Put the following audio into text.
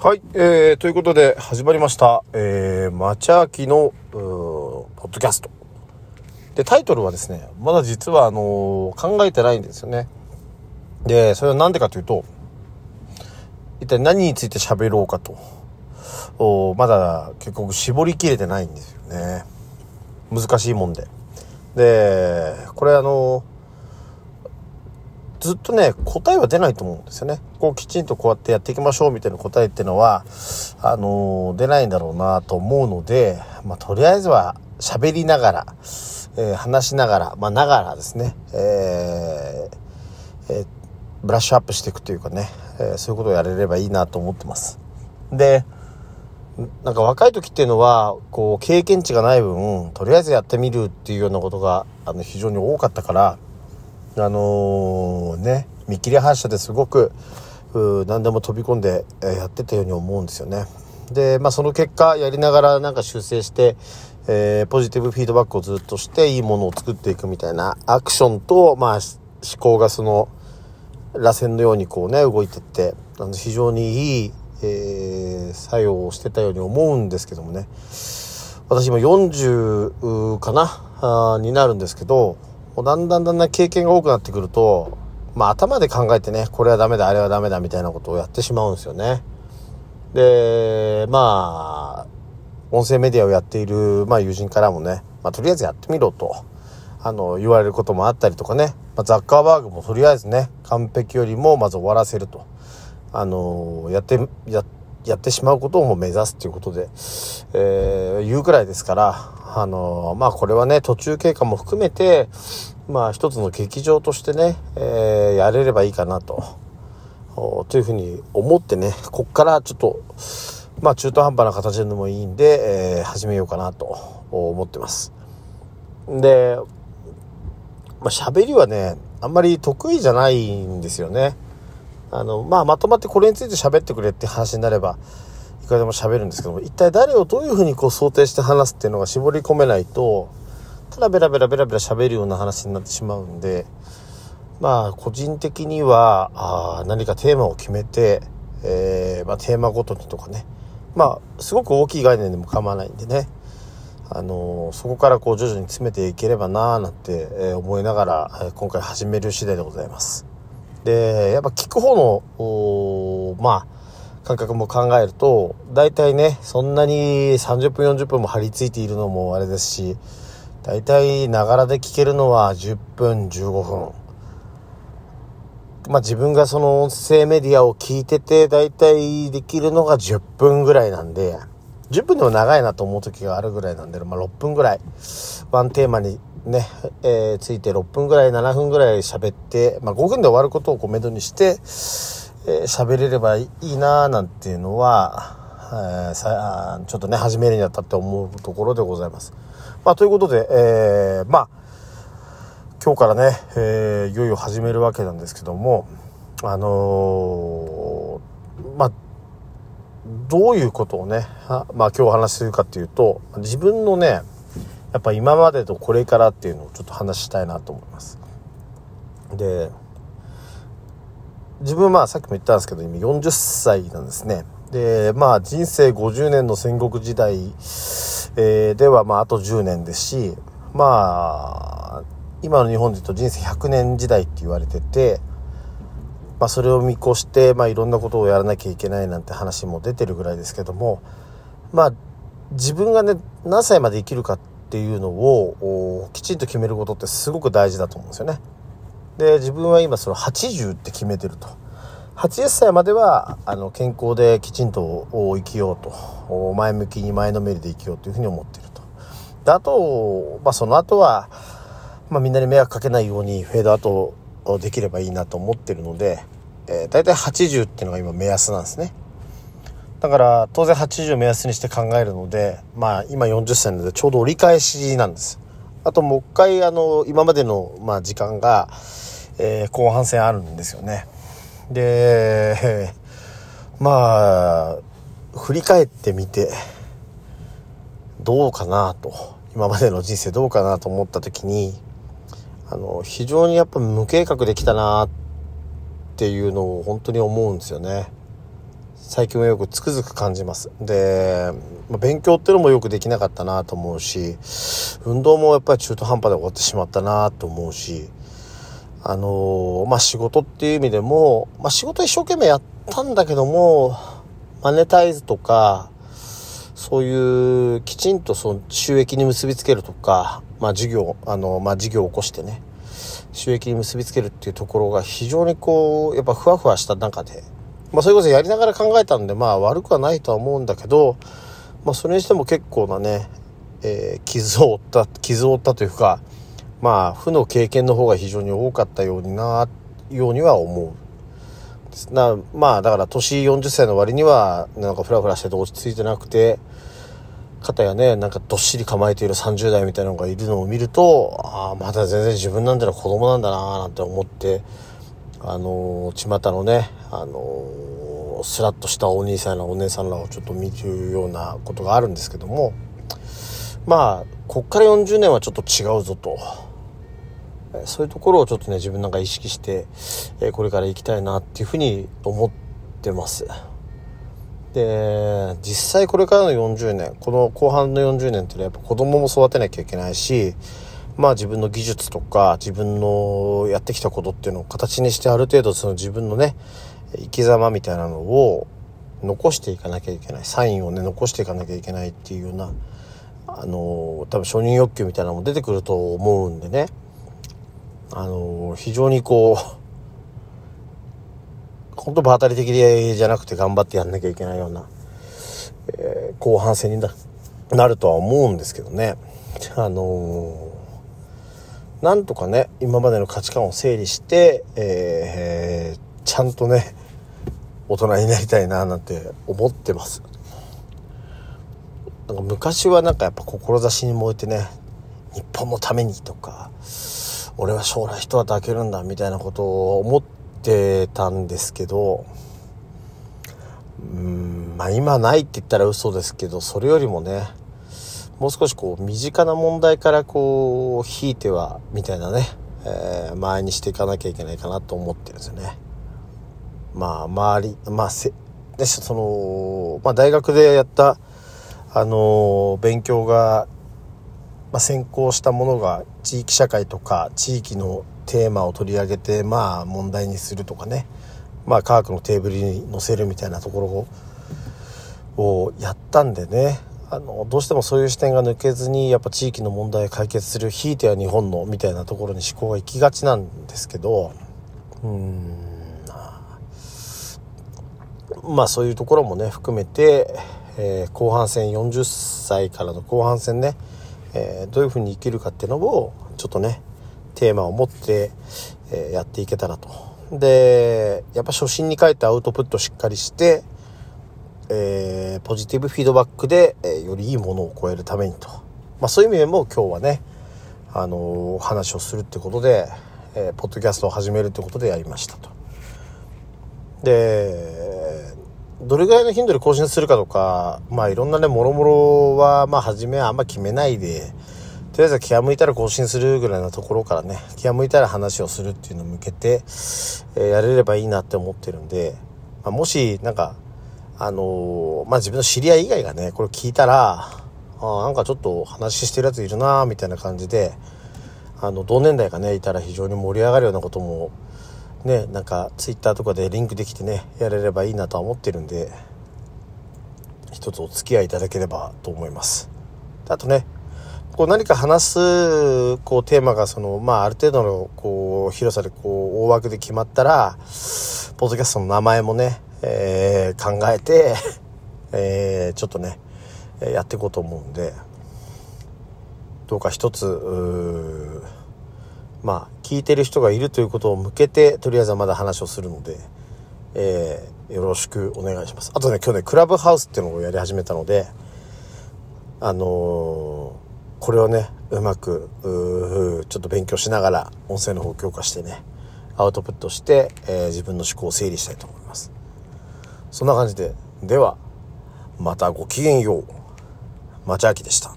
はい、えー、ということで始まりました、えー、マチャーキの、ーポッドキャスト。で、タイトルはですね、まだ実はあのー考えてないんですよね。で、それはなんでかというと、一体何について喋ろうかと。おまだ結構絞りきれてないんですよね。難しいもんで。で、これあのーずっとね、答えは出ないと思うんですよね。こうきちんとこうやってやっていきましょうみたいな答えっていうのは、あのー出ないんだろうなと思うので、まあ、とりあえずは喋りながら、えー話しながら、まあ、ながらですね、えーえーブラッシュアップしていくというかね、えそういうことをやれればいいなと思ってます。で、なんか若い時っていうのは、こう、経験値がない分、とりあえずやってみるっていうようなことが、あの、非常に多かったから、あのね、見切り発車ですごく、何でも飛び込んでやってたように思うんですよね。で、まあその結果、やりながらなんか修正して、えーポジティブフィードバックをずっとして、いいものを作っていくみたいなアクションと、まあ思考がその、螺旋のようにこうね、動いてって、あの非常にいい、えー作用をしてたように思うんですけどもね。私今40かなになるんですけど、もうだんだんだんだん経験が多くなってくると、まあ頭で考えてね、これはダメだ、あれはダメだみたいなことをやってしまうんですよね。で、まあ、音声メディアをやっている、まあ友人からもね、まあとりあえずやってみろと、あの、言われることもあったりとかね、まあ、ザッカーバーグもとりあえずね、完璧よりもまず終わらせると。あの、やって、や、やってしまうことをも目指すということで、えー言うくらいですから、あの、まあこれはね、途中経過も含めて、まあ一つの劇場としてね、えーやれればいいかなと。というふうに思ってね、こっからちょっと、まあ中途半端な形でもいいんで、えー始めようかなと思ってます。で、まあ喋りはね、あんまり得意じゃないんですよね。あの、まあまとまってこれについて喋ってくれって話になれば、いくらでも喋るんですけども、一体誰をどういうふうにこう想定して話すっていうのが絞り込めないと、ただベラベラベラベラ喋るような話になってしまうんで、まあ個人的にはあー何かテーマを決めて、えーまあ、テーマごとにとかね。まあすごく大きい概念でも構わないんでね。あのーそこからこう徐々に詰めていければなーなんて、思いながら、今回始める次第でございます。でやっぱ聞く方のまあ感覚も考えると大体ねそんなに30分40分も張り付いているのもあれですし大体ながらで聞けるのは10分15分。まあ自分がその音声メディアを聞いてて大体できるのが10分ぐらいなんで10分でも長いなと思う時があるぐらいなんで、まあ、6分ぐらい。ワンテーマにね、えーついて6分ぐらい7分ぐらい喋って、まあ、5分で終わることをこうめどにしてえー喋、れればいいなーなんていうのは、えーさちょっとね始めるにあたって思うところでございます。まあ、ということで、えーまあ今日からね、えーいよいよ始めるわけなんですけどもあのーまあどういうことをねまあ今日お話しするかっていうと自分のねやっぱ今までとこれからっていうのをちょっと話したいなと思います。で自分はまあさっきも言ったんですけど今40歳なんですね。でまあ人生50年の戦国時代、えーではまああと10年ですしまあ今の日本で言うと人生100年時代って言われててまあそれを見越してまあいろんなことをやらなきゃいけないなんて話も出てるぐらいですけどもまあ自分がね何歳まで生きるかっていうのをきちんと決めることってすごく大事だと思うんですよね。で自分は今その80って決めてると。80歳まではあの健康できちんと生きようと。前向きに前のめりで生きようというふうに思ってると。であと、まあ、その後は、まあ、みんなに迷惑かけないようにフェードアウトできればいいなと思ってるので、えー、大体80っていうのが今目安なんですね。だから当然80を目安にして考えるのでまあ今40歳なのでちょうど折り返しなんです。あともう一回あの今までの、まあ、時間が、えー後半戦あるんですよね。でまあ振り返ってみてどうかなと。今までの人生どうかなと思った時にあの非常にやっぱ無計画できたなっていうのを本当に思うんですよね。最近はよくつくづく感じます。で、まあ、勉強っていうのもよくできなかったなと思うし運動もやっぱり中途半端で終わってしまったなと思うしあのー、まあ仕事っていう意味でも、まあ仕事一生懸命やったんだけどもマネタイズとかそういうきちんとその収益に結びつけるとか、まあ事業、あの、まあ事業を起こしてね、収益に結びつけるっていうところが非常にこう、やっぱふわふわした中で、まあそれこそやりながら考えたんで、まあ悪くはないとは思うんだけど、まあそれにしても結構なね、えー、傷を負った、傷を負ったというか、まあ負の経験の方が非常に多かったようにな、ようには思う。なまあだから年40歳の割にはなんかフラフラしてて落ち着いてなくて肩やねなんかどっしり構えている30代みたいなのがいるのを見るとああまだ全然自分なんてのは子供なんだなーなんて思ってあのー、巷のねあのー、スラッとしたお兄さんやお姉さんらをちょっと見るようなことがあるんですけどもまあこっから40年はちょっと違うぞと。そういうところをちょっとね自分なんか意識して、えこれから行きたいなっていうふうに思ってますで実際これからの40年この後半の40年っていうのはやっぱ子供も育てなきゃいけないしまあ自分の技術とか自分のやってきたことっていうのを形にしてある程度その自分のね生き様みたいなのを残していかなきゃいけない。サインをね残していかなきゃいけないっていうようなあの多分承認欲求みたいなのも出てくると思うんでね。あの非常にこう本当場当たり的じゃなくて頑張ってやんなきゃいけないような、えー、後半戦になるとは思うんですけどね。あの、なんとかね今までの価値観を整理して、えー、ちゃんとね大人になりたいななんて思ってます。なんか昔はなんかやっぱ志に燃えてね日本のためにとか俺は将来一旗開けるんだみたいなことを思ってたんですけどうんまあ今ないって言ったら嘘ですけどそれよりもねもう少しこう身近な問題からこう引いてはみたいなね、えー、前にしていかなきゃいけないかなと思ってるんですよね。まあ周りまあせでその、まあ、大学でやったあの、勉強がまあ、先行したものが地域社会とか地域のテーマを取り上げてまあ問題にするとかねまあ科学のテーブルに載せるみたいなところをやったんでねあのどうしてもそういう視点が抜けずにやっぱ地域の問題を解決するひいては日本のみたいなところに思考が行きがちなんですけどうんまあそういうところもね含めて、えー、後半戦40歳からの後半戦ねえー、どういうふうに生きるかっていうのをちょっとねテーマを持って、えー、やっていけたらと。でやっぱ初心に帰ってアウトプットしっかりして、えー、ポジティブフィードバックで、えよりいいものを超えるためにと、まあ、そういう意味でも今日はねあの話をするってことで、えポッドキャストを始めるってことでやりましたと。でどれぐらいの頻度で更新するかとか、まあいろんなね、もろもろは、まあ初めはあんま決めないで、とりあえず気が向いたら更新するぐらいのところからね、気が向いたら話をするっていうのを向けて、えー、やれればいいなって思ってるんで、まあ、もし、なんか、あの、まあ自分の知り合い以外がね、これ聞いたら、あなんかちょっと話してるやついるなみたいな感じで、あの、同年代がね、いたら非常に盛り上がるようなことも、ねなんかツイッターとかでリンクできてねやれればいいなとは思ってるんで一つお付き合いいただければと思います。あとねこう何か話すこうテーマがそのまあある程度のこう広さでこう大枠で決まったらポッドキャストの名前もね、えー、考えて えー、ちょっとねやっていこうと思うんでどうか一つまあ聞いてる人がいるということを向けてとりあえずはまだ話をするので、えー、よろしくお願いします。あとね今日ねクラブハウスっていうのをやり始めたのであのー、これをねうまくちょっと勉強しながら音声の方を強化してねアウトプットして、えー、自分の思考を整理したいと思います。そんな感じで。ではまたごきげんよう。町明でした。